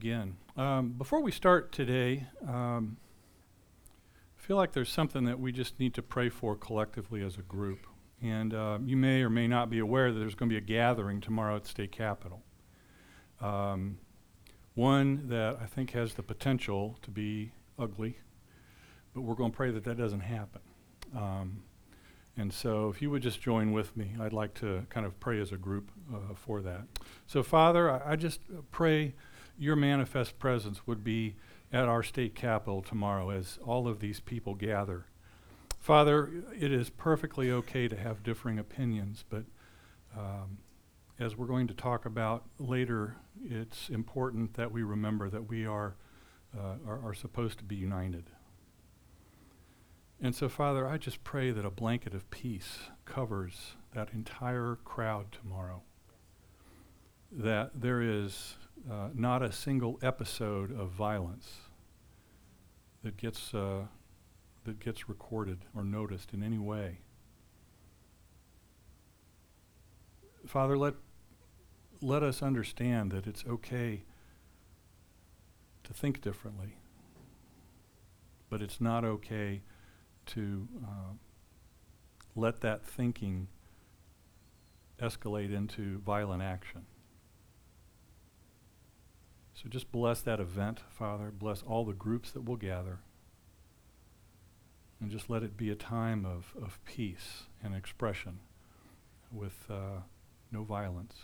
Again, um, before we start today, um, I feel like there's something that we just need to pray for collectively as a group. And uh, you may or may not be aware that there's going to be a gathering tomorrow at State Capitol. Um, one that I think has the potential to be ugly, but we're going to pray that that doesn't happen. Um, and so, if you would just join with me, I'd like to kind of pray as a group uh, for that. So, Father, I, I just pray your manifest presence would be at our state capitol tomorrow as all of these people gather. Father, it is perfectly okay to have differing opinions, but um, as we're going to talk about later, it's important that we remember that we are, uh, are, are supposed to be united. And so, Father, I just pray that a blanket of peace covers that entire crowd tomorrow. That there is uh, not a single episode of violence that gets, uh, that gets recorded or noticed in any way. Father, let, let us understand that it's okay to think differently, but it's not okay to uh, let that thinking escalate into violent action. So just bless that event, Father. Bless all the groups that will gather. And just let it be a time of, of peace and expression with uh, no violence.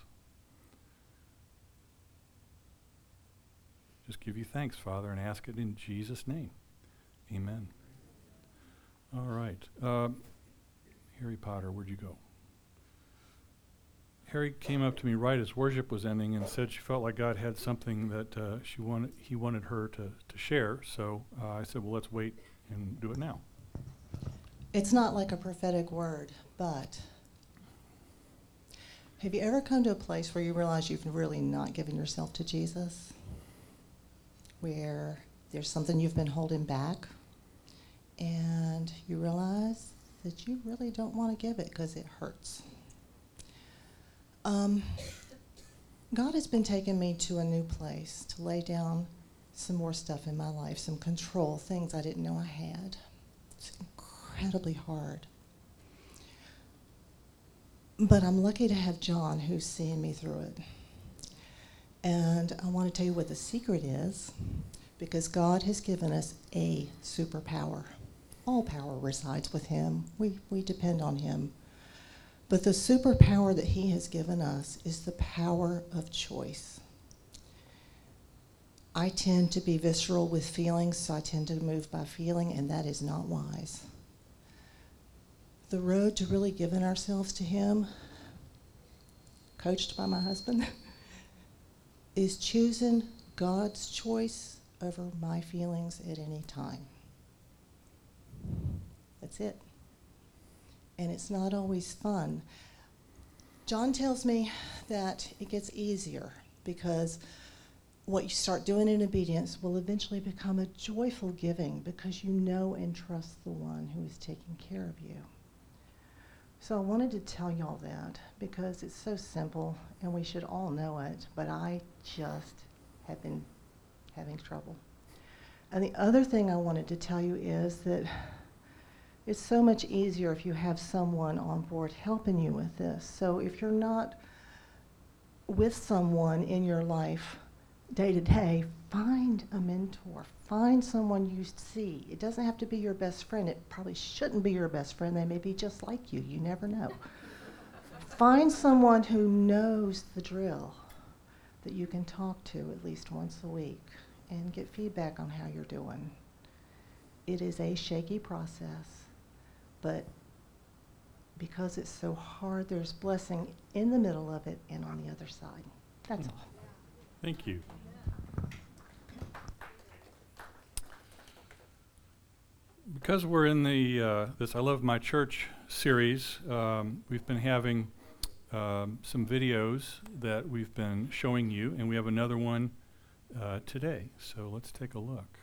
Just give you thanks, Father, and ask it in Jesus' name. Amen. All right. Uh, Harry Potter, where'd you go? Harry came up to me right as worship was ending and said she felt like God had something that uh, she wanted, he wanted her to, to share. So uh, I said, well, let's wait and do it now. It's not like a prophetic word, but have you ever come to a place where you realize you've really not given yourself to Jesus? Where there's something you've been holding back, and you realize that you really don't want to give it because it hurts. Um, God has been taking me to a new place to lay down some more stuff in my life, some control, things I didn't know I had. It's incredibly hard. But I'm lucky to have John who's seeing me through it. And I want to tell you what the secret is because God has given us a superpower. All power resides with Him, we, we depend on Him. But the superpower that He has given us is the power of choice. I tend to be visceral with feelings, so I tend to move by feeling, and that is not wise. The road to really giving ourselves to Him, coached by my husband, is choosing God's choice over my feelings at any time. That's it and it's not always fun. John tells me that it gets easier because what you start doing in obedience will eventually become a joyful giving because you know and trust the one who is taking care of you. So I wanted to tell y'all that because it's so simple and we should all know it, but I just have been having trouble. And the other thing I wanted to tell you is that it's so much easier if you have someone on board helping you with this. So if you're not with someone in your life day to day, find a mentor. Find someone you see. It doesn't have to be your best friend. It probably shouldn't be your best friend. They may be just like you. You never know. find someone who knows the drill that you can talk to at least once a week and get feedback on how you're doing. It is a shaky process but because it's so hard, there's blessing in the middle of it and on the other side. That's all. Thank you. Because we're in the uh, this I Love My Church series, um, we've been having um, some videos that we've been showing you, and we have another one uh, today. So let's take a look.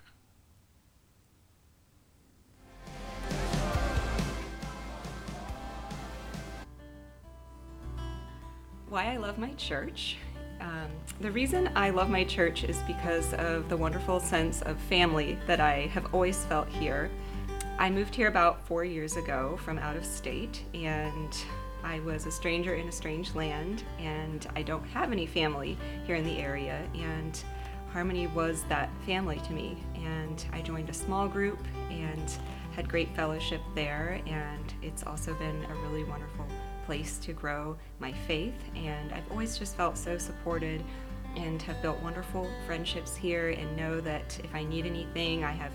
Why I love my church. Um, the reason I love my church is because of the wonderful sense of family that I have always felt here. I moved here about four years ago from out of state, and I was a stranger in a strange land, and I don't have any family here in the area. And Harmony was that family to me. And I joined a small group and had great fellowship there. And it's also been a really wonderful place to grow my faith. And I've always just felt so supported and have built wonderful friendships here and know that if I need anything, I have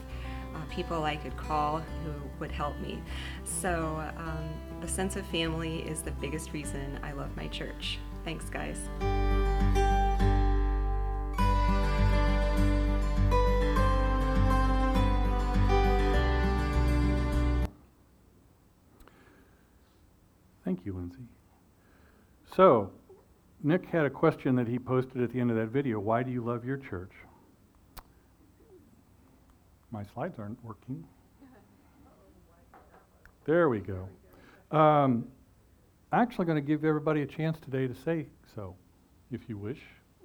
uh, people I could call who would help me. So um, the sense of family is the biggest reason I love my church. Thanks, guys. Thank you, Lindsay. So, Nick had a question that he posted at the end of that video. Why do you love your church? My slides aren't working. There we go. Um, I'm actually going to give everybody a chance today to say so, if you wish.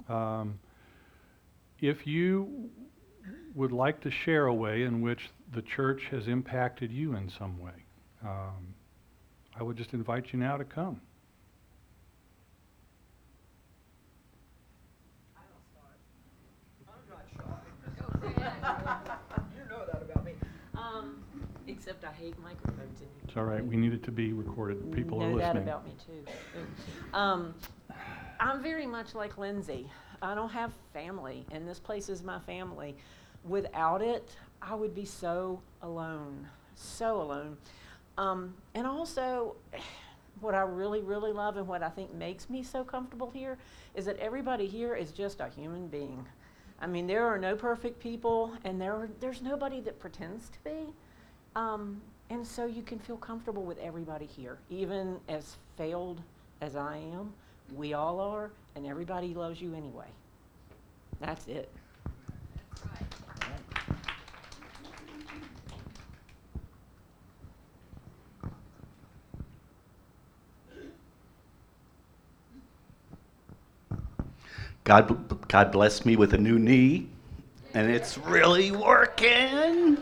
Um, if you would like to share a way in which the church has impacted you in some way, um, I would just invite you now to come. You know that about me. Um, except I hate microphones and you It's all right. We need it to be recorded. People are know that listening. about me too. Um, I'm very much like Lindsay. I don't have family, and this place is my family. Without it, I would be so alone, so alone. Um, and also, what I really, really love and what I think makes me so comfortable here is that everybody here is just a human being. I mean, there are no perfect people, and there are, there's nobody that pretends to be. Um, and so you can feel comfortable with everybody here, even as failed as I am. We all are, and everybody loves you anyway. That's it. God, God blessed me with a new knee, and it's really working.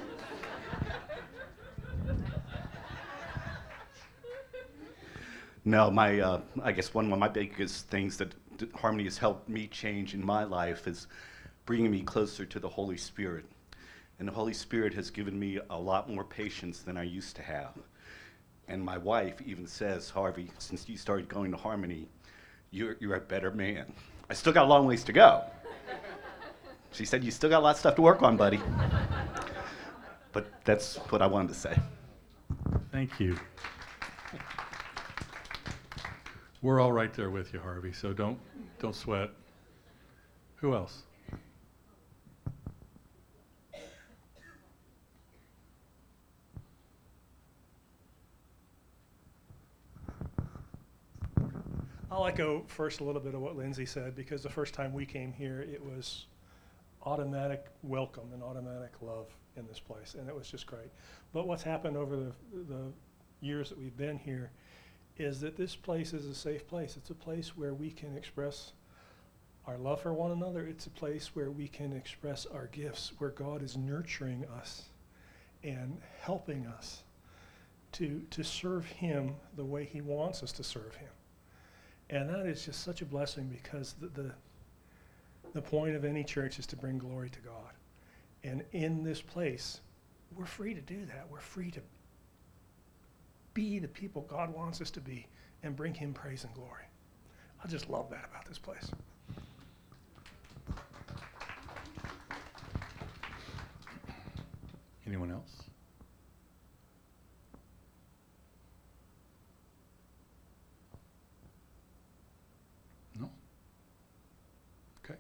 No, my, uh, I guess one of my biggest things that Harmony has helped me change in my life is bringing me closer to the Holy Spirit. And the Holy Spirit has given me a lot more patience than I used to have. And my wife even says, Harvey, since you started going to Harmony, you're, you're a better man. I still got a long ways to go. She said, You still got a lot of stuff to work on, buddy. But that's what I wanted to say. Thank you. We're all right there with you, Harvey, so don't, don't sweat. Who else? I'll echo first a little bit of what Lindsay said because the first time we came here, it was automatic welcome and automatic love in this place, and it was just great. But what's happened over the, the years that we've been here is that this place is a safe place. It's a place where we can express our love for one another. It's a place where we can express our gifts, where God is nurturing us and helping us to, to serve Him the way He wants us to serve Him. And that is just such a blessing because the, the, the point of any church is to bring glory to God. And in this place, we're free to do that. We're free to be the people God wants us to be and bring Him praise and glory. I just love that about this place. Anyone else? No? Okay.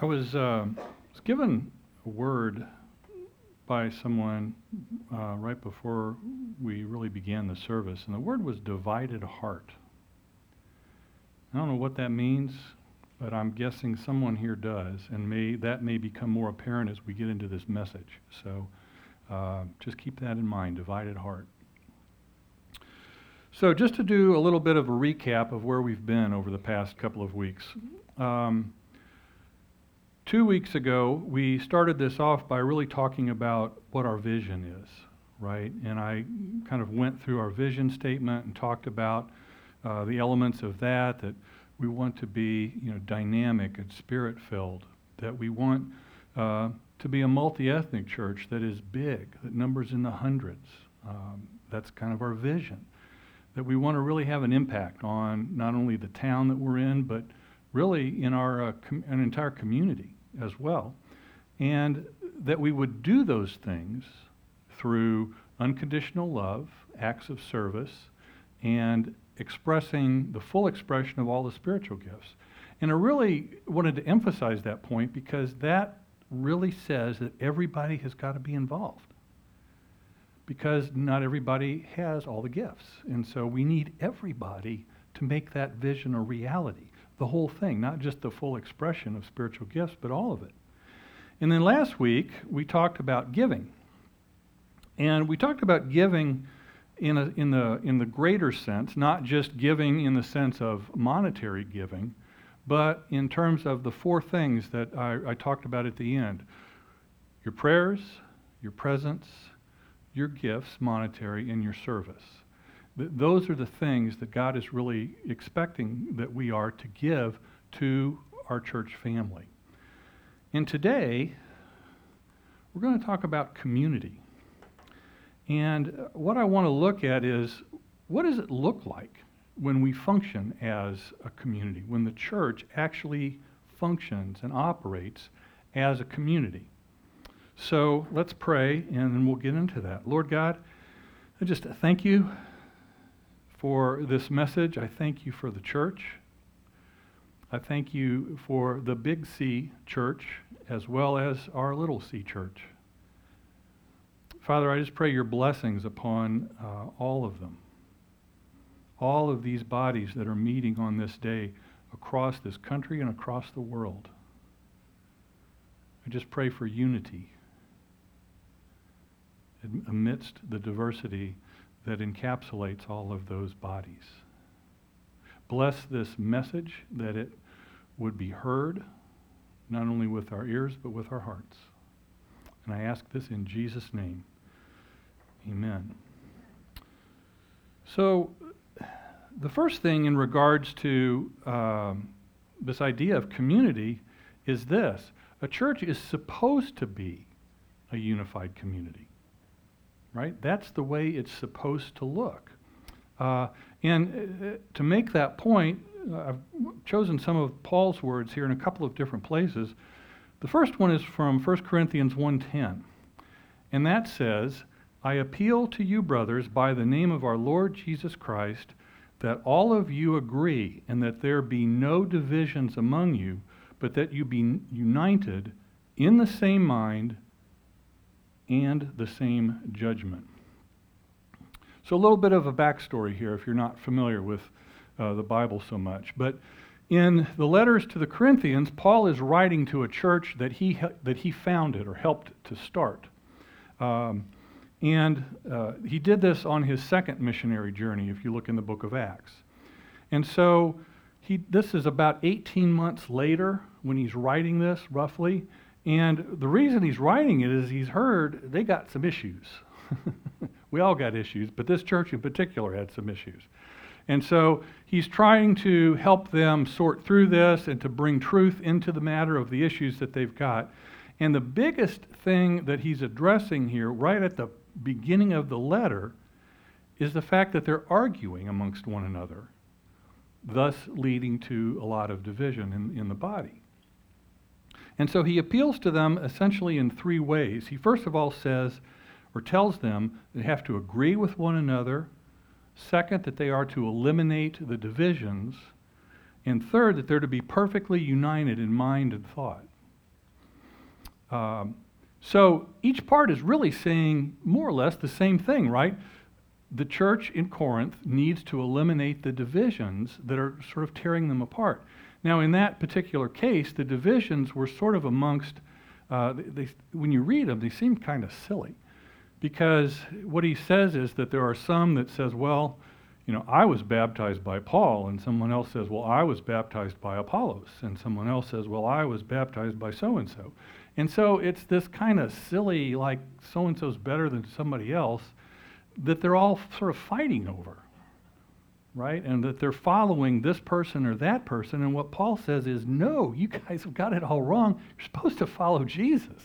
I was, uh, was given a word by someone uh, right before we really began the service, and the word was divided heart. I don't know what that means. but I'm guessing someone here does, and may, that may become more apparent as we get into this message. So uh, just keep that in mind divided heart. So, just to do a little bit of a recap of where we've been over the past couple of weeks. Um, two weeks ago, we started this off by really talking about what our vision is, right? And I kind of went through our vision statement and talked about uh, the elements of that, that we want to be, you know, dynamic and spirit-filled, that we want uh, to be a multi-ethnic church that is big, that numbers in the hundreds. Um, that's kind of our vision that we want to really have an impact on not only the town that we're in, but really in our uh, com- an entire community as well. And that we would do those things through unconditional love, acts of service, and expressing the full expression of all the spiritual gifts. And I really wanted to emphasize that point because that really says that everybody has got to be involved because not everybody has all the gifts. And so we need everybody to make that vision a reality. The whole thing, not just the full expression of spiritual gifts, but all of it. And then last week, we talked about giving. And we talked about giving in, a, in, the, in the greater sense, not just giving in the sense of monetary giving, but in terms of the four things that I, I talked about at the end your prayers, your presence, your gifts, monetary, and your service. Th- those are the things that God is really expecting that we are to give to our church family. And today, we're going to talk about community. And what I want to look at is what does it look like when we function as a community, when the church actually functions and operates as a community? So let's pray and then we'll get into that. Lord God, I just thank you for this message. I thank you for the church. I thank you for the Big C church as well as our little C church. Father, I just pray your blessings upon uh, all of them. All of these bodies that are meeting on this day across this country and across the world. I just pray for unity amidst the diversity that encapsulates all of those bodies. Bless this message that it would be heard, not only with our ears, but with our hearts. And I ask this in Jesus' name. Amen. So, the first thing in regards to um, this idea of community is this a church is supposed to be a unified community right? That's the way it's supposed to look. Uh, and uh, to make that point, uh, I've chosen some of Paul's words here in a couple of different places. The first one is from 1 Corinthians 1:10. And that says, "I appeal to you brothers by the name of our Lord Jesus Christ that all of you agree and that there be no divisions among you, but that you be united in the same mind and the same judgment. So, a little bit of a backstory here if you're not familiar with uh, the Bible so much. But in the letters to the Corinthians, Paul is writing to a church that he, that he founded or helped to start. Um, and uh, he did this on his second missionary journey, if you look in the book of Acts. And so, he, this is about 18 months later when he's writing this, roughly. And the reason he's writing it is he's heard they got some issues. we all got issues, but this church in particular had some issues. And so he's trying to help them sort through this and to bring truth into the matter of the issues that they've got. And the biggest thing that he's addressing here, right at the beginning of the letter, is the fact that they're arguing amongst one another, thus leading to a lot of division in, in the body. And so he appeals to them essentially in three ways. He first of all says, or tells them, they have to agree with one another. Second, that they are to eliminate the divisions. And third, that they're to be perfectly united in mind and thought. Um, so each part is really saying more or less the same thing, right? The church in Corinth needs to eliminate the divisions that are sort of tearing them apart. Now, in that particular case, the divisions were sort of amongst, uh, they, when you read them, they seem kind of silly. Because what he says is that there are some that says, well, you know, I was baptized by Paul, and someone else says, well, I was baptized by Apollos, and someone else says, well, I was baptized by so and so. And so it's this kind of silly, like so and so's better than somebody else, that they're all sort of fighting over, right? And that they're following this person or that person. And what Paul says is, no, you guys have got it all wrong. You're supposed to follow Jesus,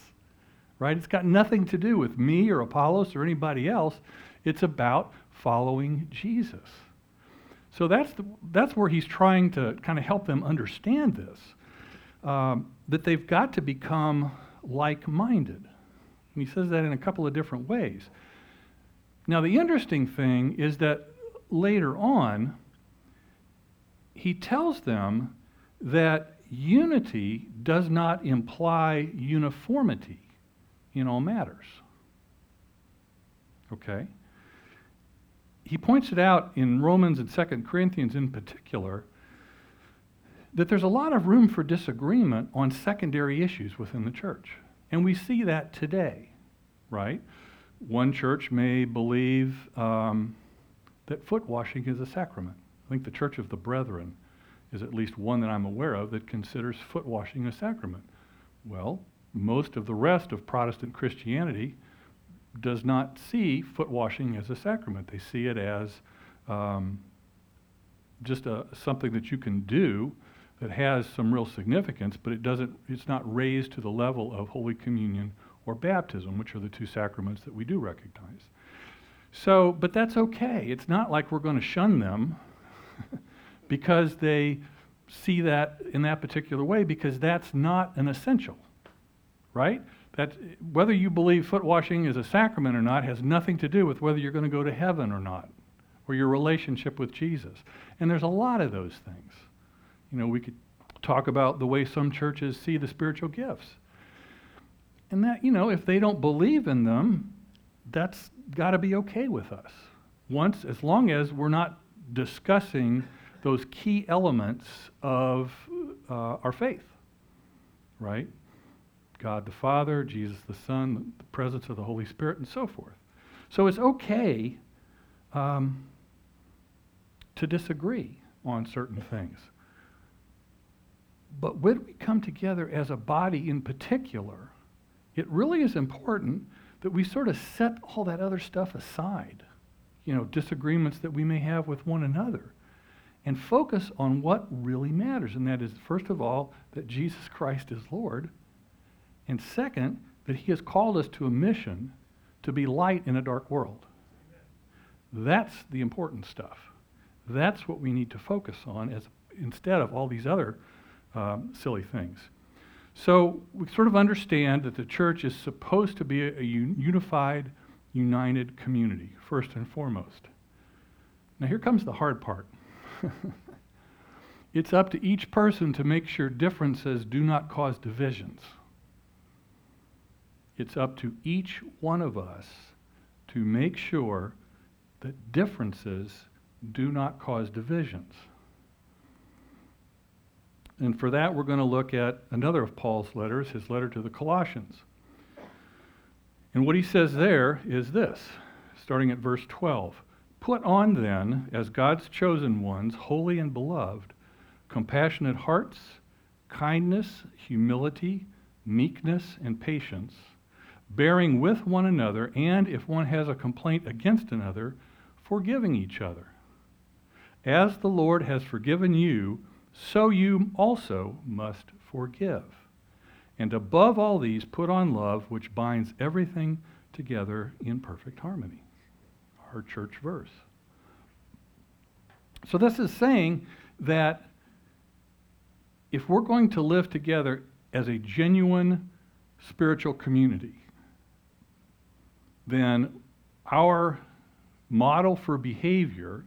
right? It's got nothing to do with me or Apollos or anybody else. It's about following Jesus. So that's, the, that's where he's trying to kind of help them understand this um, that they've got to become like minded. And he says that in a couple of different ways. Now, the interesting thing is that later on, he tells them that unity does not imply uniformity in all matters. Okay? he points it out in Romans and 2 Corinthians in particular that there's a lot of room for disagreement on secondary issues within the church. And we see that today, right? One church may believe um, that foot washing is a sacrament. I think the Church of the Brethren is at least one that I'm aware of that considers foot washing a sacrament. Well, most of the rest of Protestant Christianity does not see foot washing as a sacrament. They see it as um, just a, something that you can do that has some real significance, but it doesn't, it's not raised to the level of Holy Communion or baptism, which are the two sacraments that we do recognize. So, but that's okay. It's not like we're going to shun them because they see that in that particular way, because that's not an essential, right? That whether you believe foot washing is a sacrament or not has nothing to do with whether you're going to go to heaven or not, or your relationship with Jesus. And there's a lot of those things. You know, we could talk about the way some churches see the spiritual gifts. And that, you know, if they don't believe in them, that's got to be okay with us. Once, as long as we're not discussing those key elements of uh, our faith, right? God the Father, Jesus the Son, the presence of the Holy Spirit, and so forth. So it's okay um, to disagree on certain things. But when we come together as a body in particular, it really is important that we sort of set all that other stuff aside, you know, disagreements that we may have with one another, and focus on what really matters. And that is, first of all, that Jesus Christ is Lord, and second, that He has called us to a mission to be light in a dark world. That's the important stuff. That's what we need to focus on as, instead of all these other um, silly things. So we sort of understand that the church is supposed to be a, unified, united community, first and foremost. Now, here comes the hard part. it's up to each person to make sure differences do not cause divisions. It's up to each one of us to make sure that differences do not cause divisions. And for that, we're going to look at another of Paul's letters, his letter to the Colossians. And what he says there is this, starting at verse 12 Put on then, as God's chosen ones, holy and beloved, compassionate hearts, kindness, humility, meekness, and patience bearing with one another, and if one has a complaint against another, forgiving each other. As the Lord has forgiven you, so you also must forgive. And above all these, put on love, which binds everything together in perfect harmony. Our church verse. So, this is saying that if we're going to live together as a genuine spiritual community, then our model for behavior,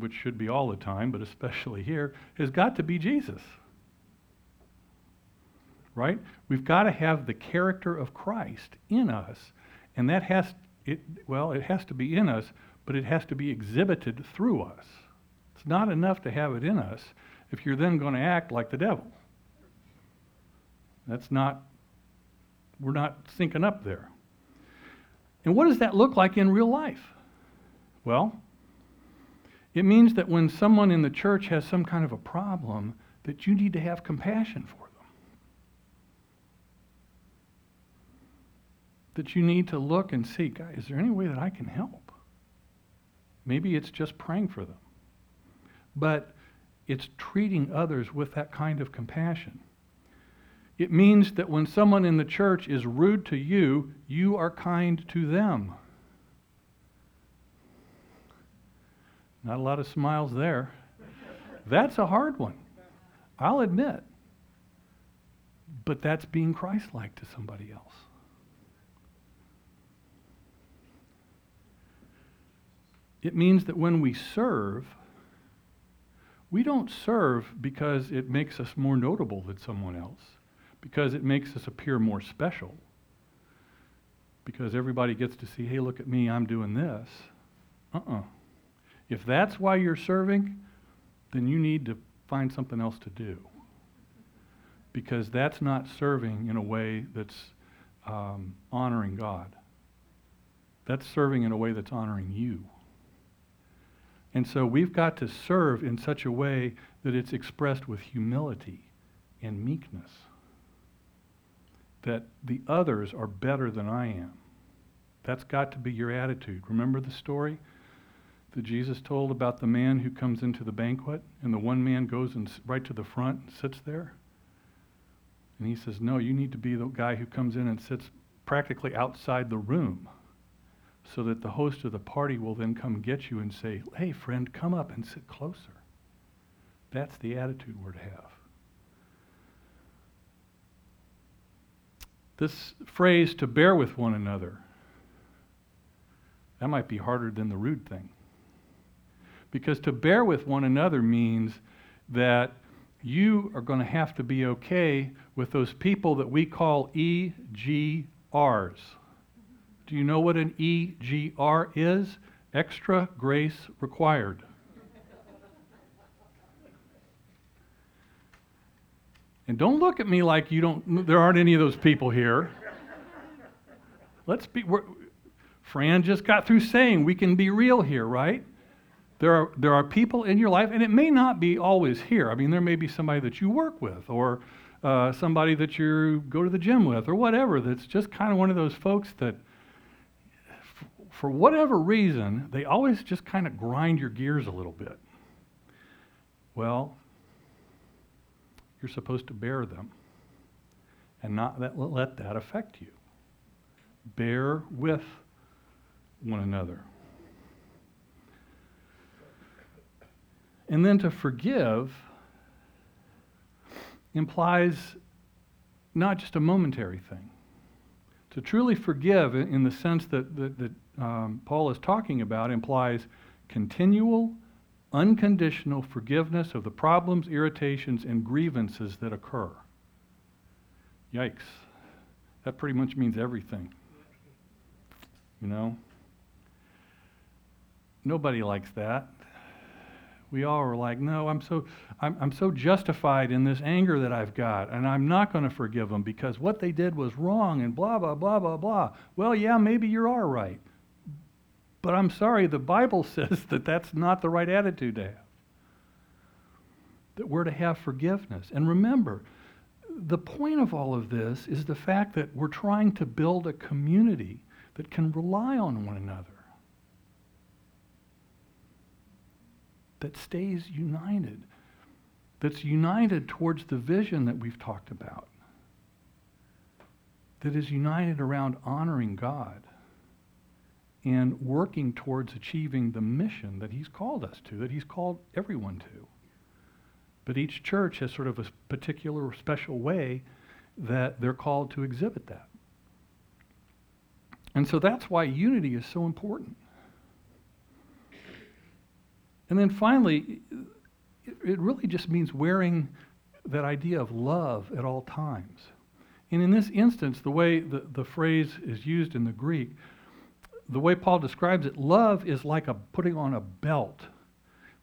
which should be all the time, but especially here, has got to be Jesus. Right? We've got to have the character of Christ in us, and that has it well, it has to be in us, but it has to be exhibited through us. It's not enough to have it in us. if you're then going to act like the devil. That's not, we're not syncing up there. And what does that look like in real life? Well, it means that when someone in the church has some kind of a problem, that you need to have compassion for them. That you need to look and see, God, is there any way that I can help? Maybe it's just praying for them. But it's treating others with that kind of compassion. It means that when someone in the church is rude to you, you are kind to them. Not a lot of smiles there. That's a hard one. I'll admit. But that's being Christ like to somebody else. It means that when we serve, we don't serve because it makes us more notable than someone else, because it makes us appear more special, because everybody gets to see, hey, look at me, I'm doing this. Uh uh-uh. uh If that's why you're serving, then you need to find something else to do. Because that's not serving in a way that's um, honoring God. That's serving in a way that's honoring you. And so we've got to serve in such a way that it's expressed with humility and meekness. That the others are better than I am. That's got to be your attitude. Remember the story that Jesus told about the man who comes into the banquet and the one man goes and right to the front and sits there? And he says, No, you need to be the guy who comes in and sits practically outside the room so that the host of the party will then come get you and say, Hey, friend, come up and sit closer. That's the attitude we're to have. This phrase, to bear with one another, that might be harder than the rude thing. Because to bear with one another means that you are going to have to be okay with those people that we call EGRs. Do you know what an EGR is? Extra grace required. And don't look at me like you don't, there aren't any of those people here. Let's be, Fran just got through saying we can be real here, right? There are, there are people in your life, and it may not be always here. I mean, there may be somebody that you work with, or uh, somebody that you go to the gym with, or whatever, that's just kind of one of those folks that for whatever reason, they always just kind of grind your gears a little bit. Well, you're supposed to bear them and not let, let that affect you. Bear with one another. And then to forgive implies not just a momentary thing. To truly forgive, in the sense that, that, that um, Paul is talking about implies continual, unconditional forgiveness of the problems, irritations, and grievances that occur. Yikes. That pretty much means everything. You know? Nobody likes that. We all are like, no, I'm so, I'm, I'm so justified in this anger that I've got, and I'm not going to forgive them because what they did was wrong and blah, blah, blah, blah, blah. Well, yeah, maybe you are right. But I'm sorry, the Bible says that that's not the right attitude to have. That we're to have forgiveness. And remember, the point of all of this is the fact that we're trying to build a community that can rely on one another, that stays united, that's united towards the vision that we've talked about, that is united around honoring God and working towards achieving the mission that He's called us to, that He's called everyone to. But each church has sort of a particular special way that they're called to exhibit that. And so that's why unity is so important. And then finally, it really just means wearing that idea of love at all times. And in this instance, the way the, the phrase is used in the Greek, the way Paul describes it, love is like a putting on a belt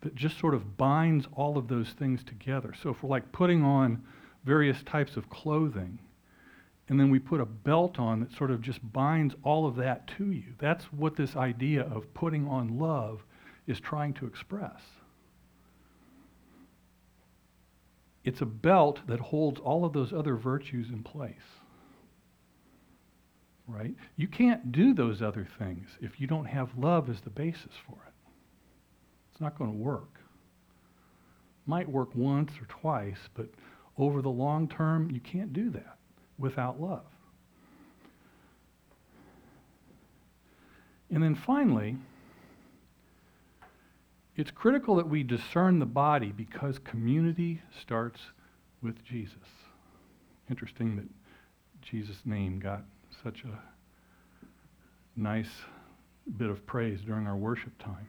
that just sort of binds all of those things together. So if we're like putting on various types of clothing, and then we put a belt on that sort of just binds all of that to you, that's what this idea of putting on love is trying to express. It's a belt that holds all of those other virtues in place. Right? You can't do those other things if you don't have love as the basis for it. It's not going to work. Might work once or twice, but over the long term, you can't do that without love. And then finally, it's critical that we discern the body because community starts with Jesus. Interesting that Jesus' name got such a nice bit of praise during our worship time.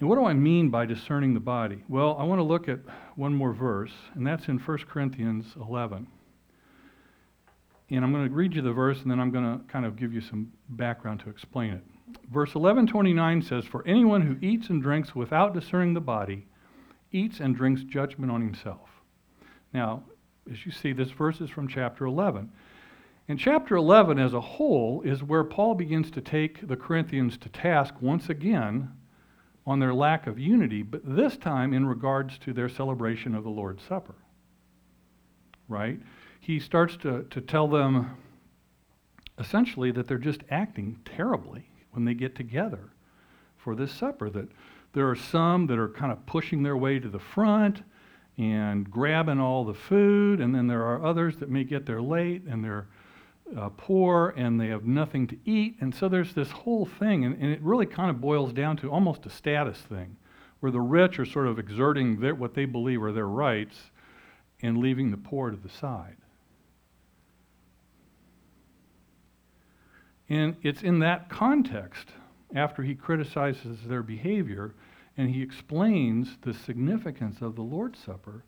And what do I mean by discerning the body? Well, I want to look at one more verse, and that's in 1 Corinthians 11. And I'm going to read you the verse, and then I'm going to kind of give you some background to explain it. Verse 1129 says, For anyone who eats and drinks without discerning the body eats and drinks judgment on himself. Now, as you see, this verse is from chapter 11. And chapter 11 as a whole is where Paul begins to take the Corinthians to task once again on their lack of unity, but this time in regards to their celebration of the Lord's Supper. Right? He starts to, to tell them essentially that they're just acting terribly when they get together for this supper. That there are some that are kind of pushing their way to the front and grabbing all the food, and then there are others that may get there late and they're uh, poor and they have nothing to eat. And so there's this whole thing, and, and, it really kind of boils down to almost a status thing, where the rich are sort of exerting their, what they believe are their rights and leaving the poor to the side. And it's in that context, after he criticizes their behavior and he explains the significance of the Lord's Supper,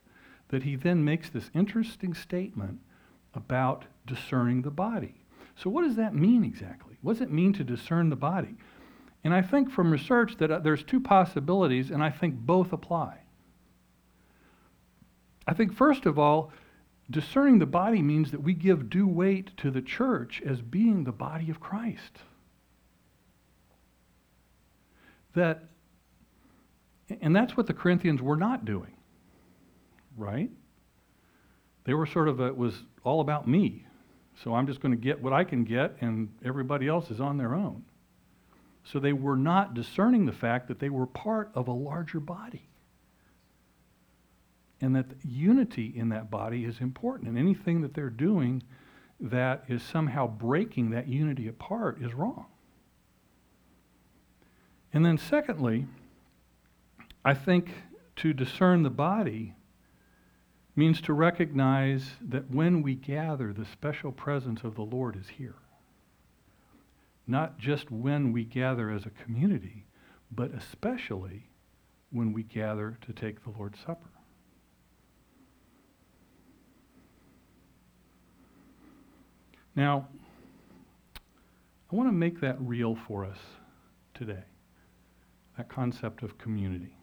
that he then makes this interesting statement about discerning the body. So, what does that mean exactly? What does it mean to discern the body? And I think from research that uh, there's two possibilities, and I think both apply. I think, first of all, discerning the body means that we give due weight to the church as being the body of Christ. That, and that's what the Corinthians were not doing, right? They were sort of, a, it was all about me. So I'm just going to get what I can get, and everybody else is on their own. So they were not discerning the fact that they were part of a larger body. And that unity in that body is important. And anything that they're doing that is somehow breaking that unity apart is wrong. And then, secondly, I think to discern the body means to recognize that when we gather, the special presence of the Lord is here. Not just when we gather as a community, but especially when we gather to take the Lord's Supper. Now, I want to make that real for us today that concept of community.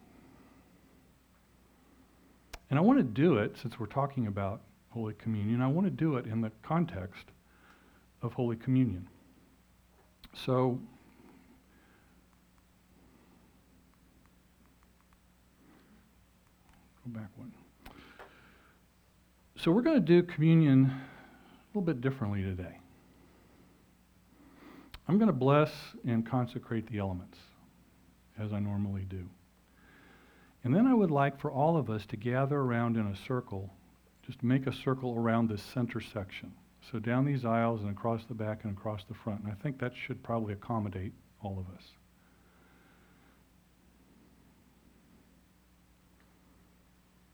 And I want to do it, since we're talking about Holy Communion, I want to do it in the context of Holy Communion. So, go back one. So, we're going to do communion little bit differently today. I'm going to bless and consecrate the elements, as I normally do. And then I would like for all of us to gather around in a circle, just make a circle around this center section. So down these aisles and across the back and across the front. And I think that should probably accommodate all of us.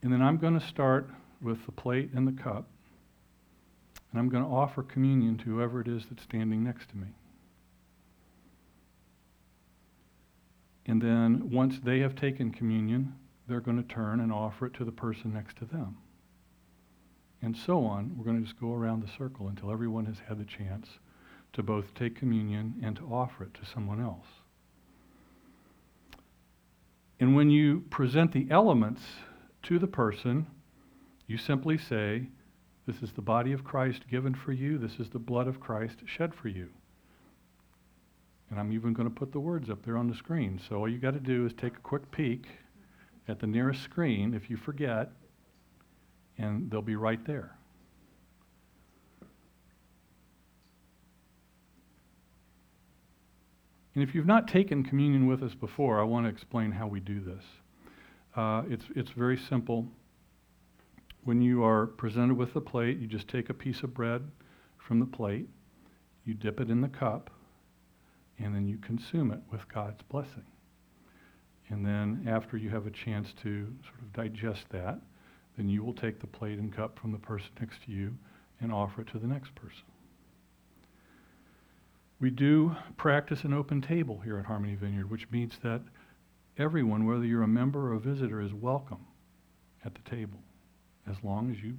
And then I'm going to start with the plate and the cup. And I'm going to offer communion to whoever it is that's standing next to me. And then once they have taken communion, they're going to turn and offer it to the person next to them. And so on. We're going to just go around the circle until everyone has had the chance to both take communion and to offer it to someone else. And when you present the elements to the person, you simply say, This is the body of Christ given for you, this is the blood of Christ shed for you. And I'm even going to put the words up there on the screen. So all you got to do is take a quick peek at the nearest screen if you forget, and they'll be right there. And if you've not taken communion with us before, I want to explain how we do this. Uh, it's, it's very simple. When you are presented with the plate, you just take a piece of bread from the plate, you dip it in the cup, and then you consume it with God's blessing. And then, after you have a chance to sort of digest that, then you will take the plate and cup from the person next to you and offer it to the next person. We do practice an open table here at Harmony Vineyard, which means that everyone, whether you're a member or a visitor, is welcome at the table as long as you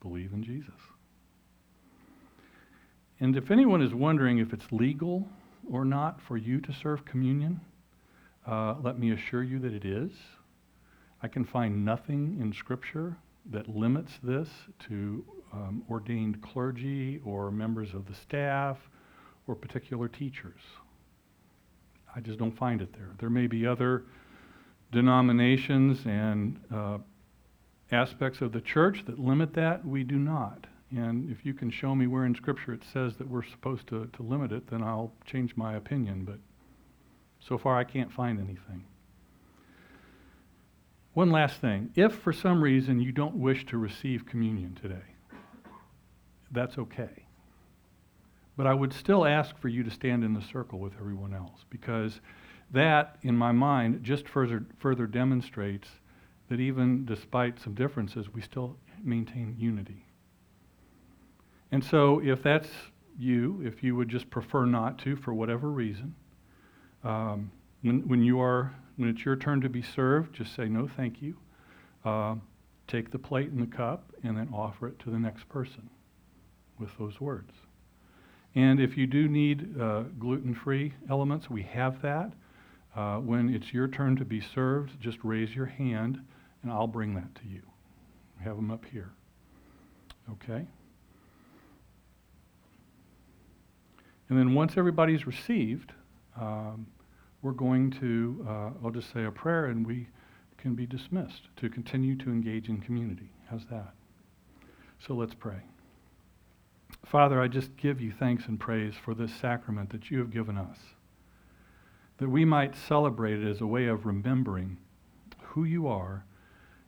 believe in Jesus. And if anyone is wondering if it's legal or not for you to serve communion, uh, let me assure you that it is. I can find nothing in Scripture that limits this to um, ordained clergy or members of the staff or particular teachers. I just don't find it there. There may be other denominations and uh, aspects of the church that limit that. We do not. And if you can show me where in Scripture it says that we're supposed to, to limit it, then I'll change my opinion. But so far, I can't find anything. One last thing. If for some reason you don't wish to receive communion today, that's okay. But I would still ask for you to stand in the circle with everyone else because that, in my mind, just further, further demonstrates that even despite some differences, we still maintain unity. And so, if that's you, if you would just prefer not to for whatever reason, um, when, when you are when it's your turn to be served, just say no, thank you. Uh, take the plate and the cup, and then offer it to the next person with those words. And if you do need uh, gluten free elements, we have that. Uh, when it's your turn to be served, just raise your hand and I'll bring that to you. We have them up here. Okay? And then once everybody's received, um, we're going to, uh, I'll just say a prayer and we can be dismissed to continue to engage in community. How's that? So let's pray. Father, I just give you thanks and praise for this sacrament that you have given us, that we might celebrate it as a way of remembering who you are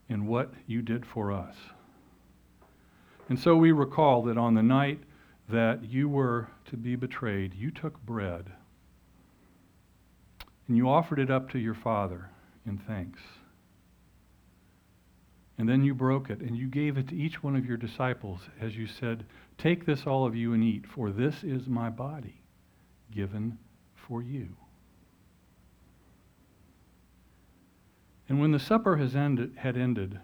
and what you did for us. And so we recall that on the night that you were to be betrayed, you took bread and you offered it up to your Father in thanks. And then you broke it and you gave it to each one of your disciples as you said, Take this, all of you, and eat, for this is my body given for you. And when the supper has ended, had ended,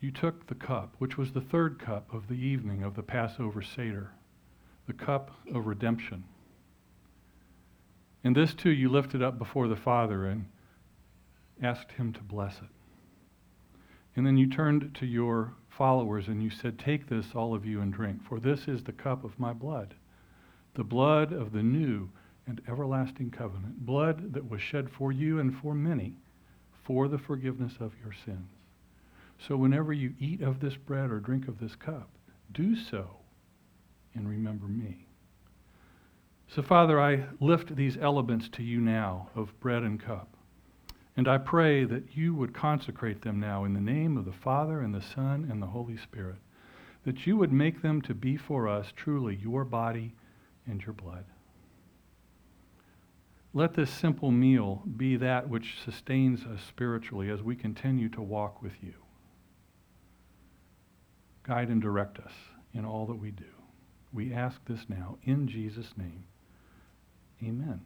you took the cup, which was the third cup of the evening of the Passover Seder, the cup of redemption. And this too you lifted up before the Father and asked him to bless it. And then you turned to your followers and you said, Take this, all of you, and drink, for this is the cup of my blood, the blood of the new and everlasting covenant, blood that was shed for you and for many for the forgiveness of your sins. So whenever you eat of this bread or drink of this cup, do so and remember me. So, Father, I lift these elements to you now of bread and cup. And I pray that you would consecrate them now in the name of the Father and the Son and the Holy Spirit, that you would make them to be for us truly your body and your blood. Let this simple meal be that which sustains us spiritually as we continue to walk with you. Guide and direct us in all that we do. We ask this now in Jesus' name. Amen.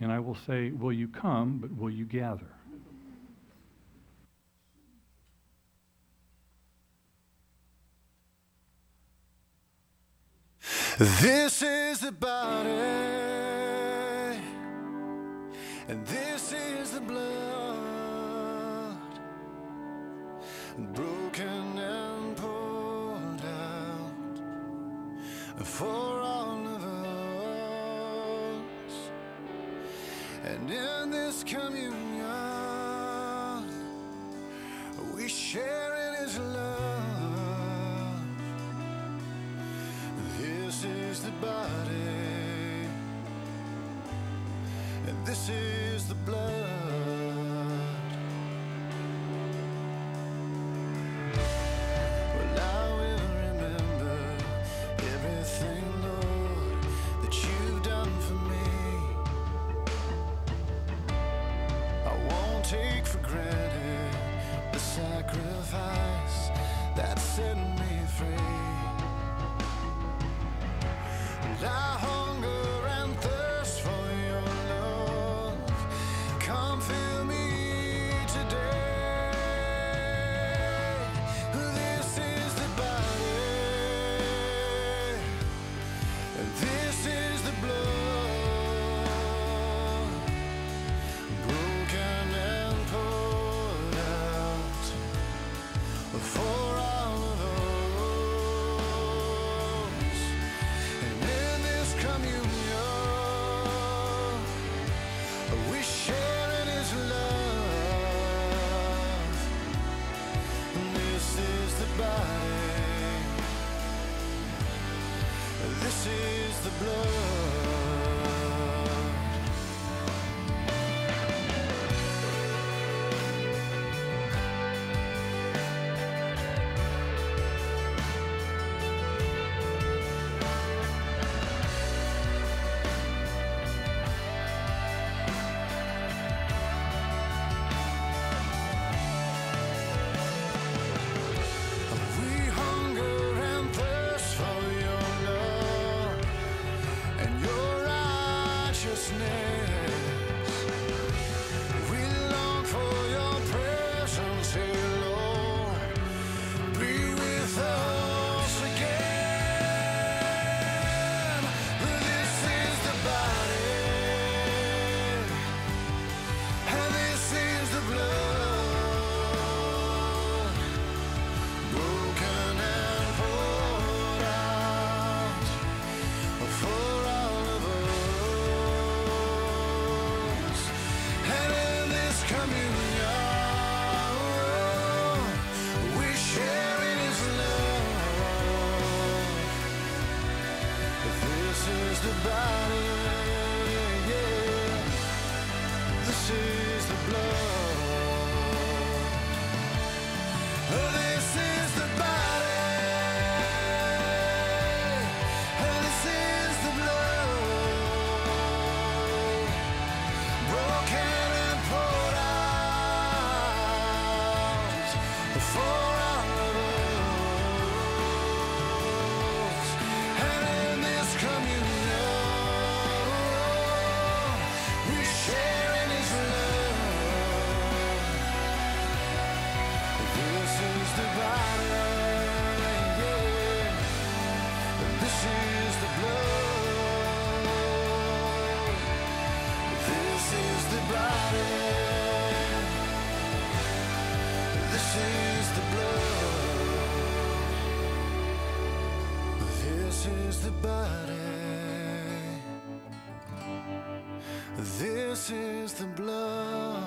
And I will say, Will you come, but will you gather? This is the body, and this is the blood broken and poured out for all of us. And in this communion, we share in his love. This is the body and this is the blood. blood the body. This is the blood.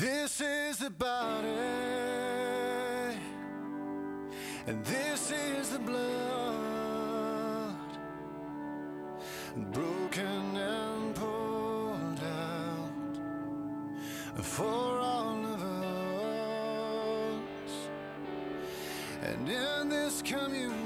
This is the body. And this is the blood. And in this community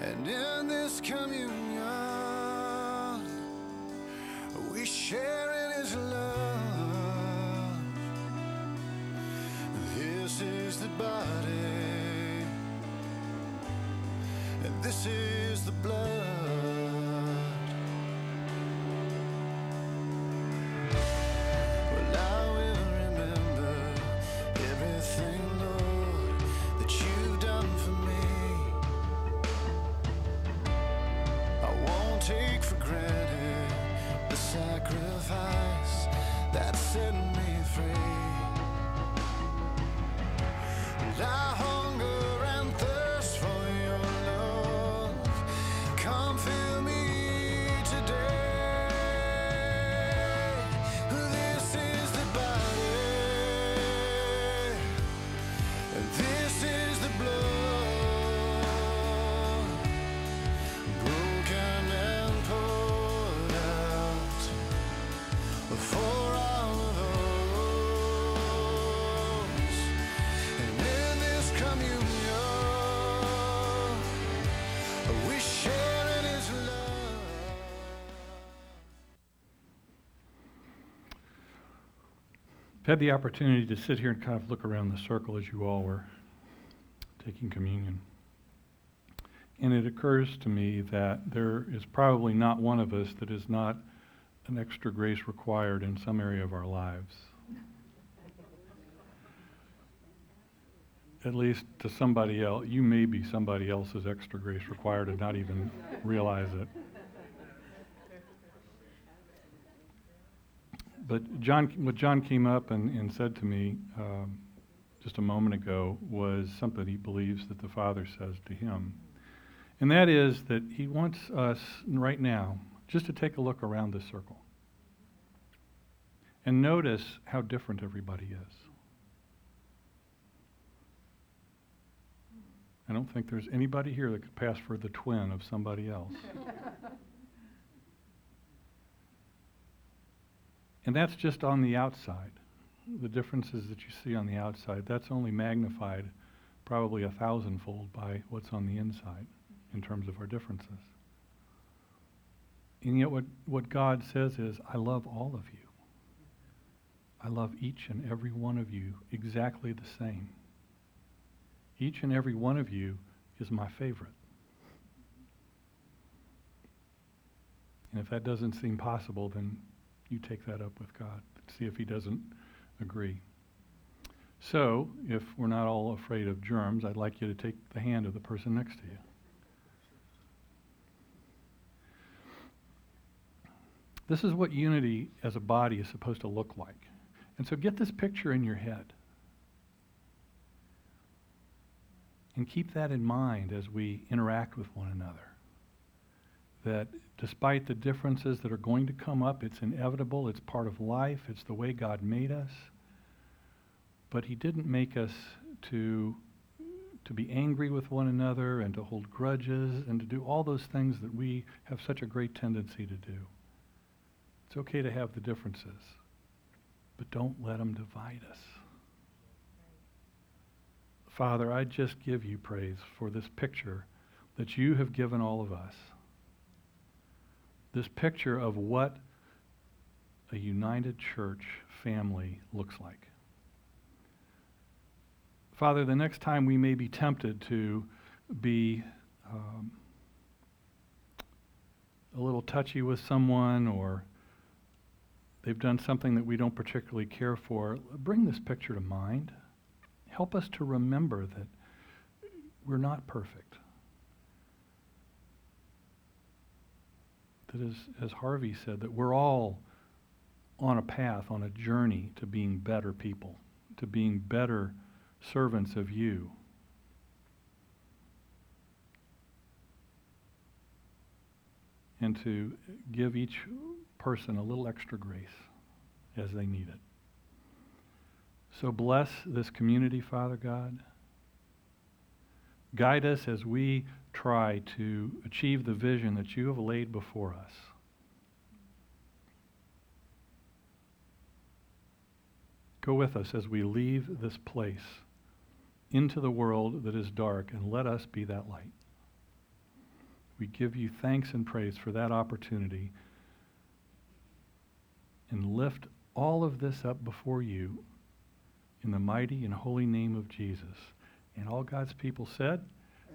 And in this communion, we share in His love. This is the body, and this is the blood. Well, take for granted the sacrifice that set me free. had the opportunity to sit here and kind of look around the circle as you all were taking communion. And it occurs to me that there is probably not one of us that is not an extra grace required in some area of our lives. At least to somebody else, you may be somebody else's extra grace required and not even realize it. But John, what John came up and, and said to me um, just a moment ago was something he believes that the Father says to him. And that is that he wants us right now just to take a look around this circle and notice how different everybody is. I don't think there's anybody here that could pass for the twin of somebody else. and that's just on the outside. The differences that you see on the outside, that's only magnified probably a thousandfold by what's on the inside in terms of our differences. And yet, what, what God says is, I love all of you. I love each and every one of you exactly the same. Each and every one of you is my favorite. And if that doesn't seem possible, then you take that up with God. See if He doesn't agree. So, if we're not all afraid of germs, I'd like you to take the hand of the person next to you. This is what unity as a body is supposed to look like. And so get this picture in your head. And keep that in mind as we interact with one another. That despite the differences that are going to come up, it's inevitable, it's part of life, it's the way God made us. But He didn't make us to, to be angry with one another and to hold grudges and to do all those things that we have such a great tendency to do. It's okay to have the differences, but don't let them divide us. Father, I just give you praise for this picture that you have given all of us. This picture of what a united church family looks like. Father, the next time we may be tempted to be um, a little touchy with someone or they've done something that we don't particularly care for, bring this picture to mind. Help us to remember that we're not perfect. That, as, as Harvey said, that we're all on a path, on a journey to being better people, to being better servants of you. And to give each person a little extra grace as they need it. So bless this community, Father God. Guide us as we try to achieve the vision that you have laid before us. Go with us as we leave this place into the world that is dark, and let us be that light. We give you thanks and praise for that opportunity and lift all of this up before you in the mighty and holy name of Jesus. And all God's people said.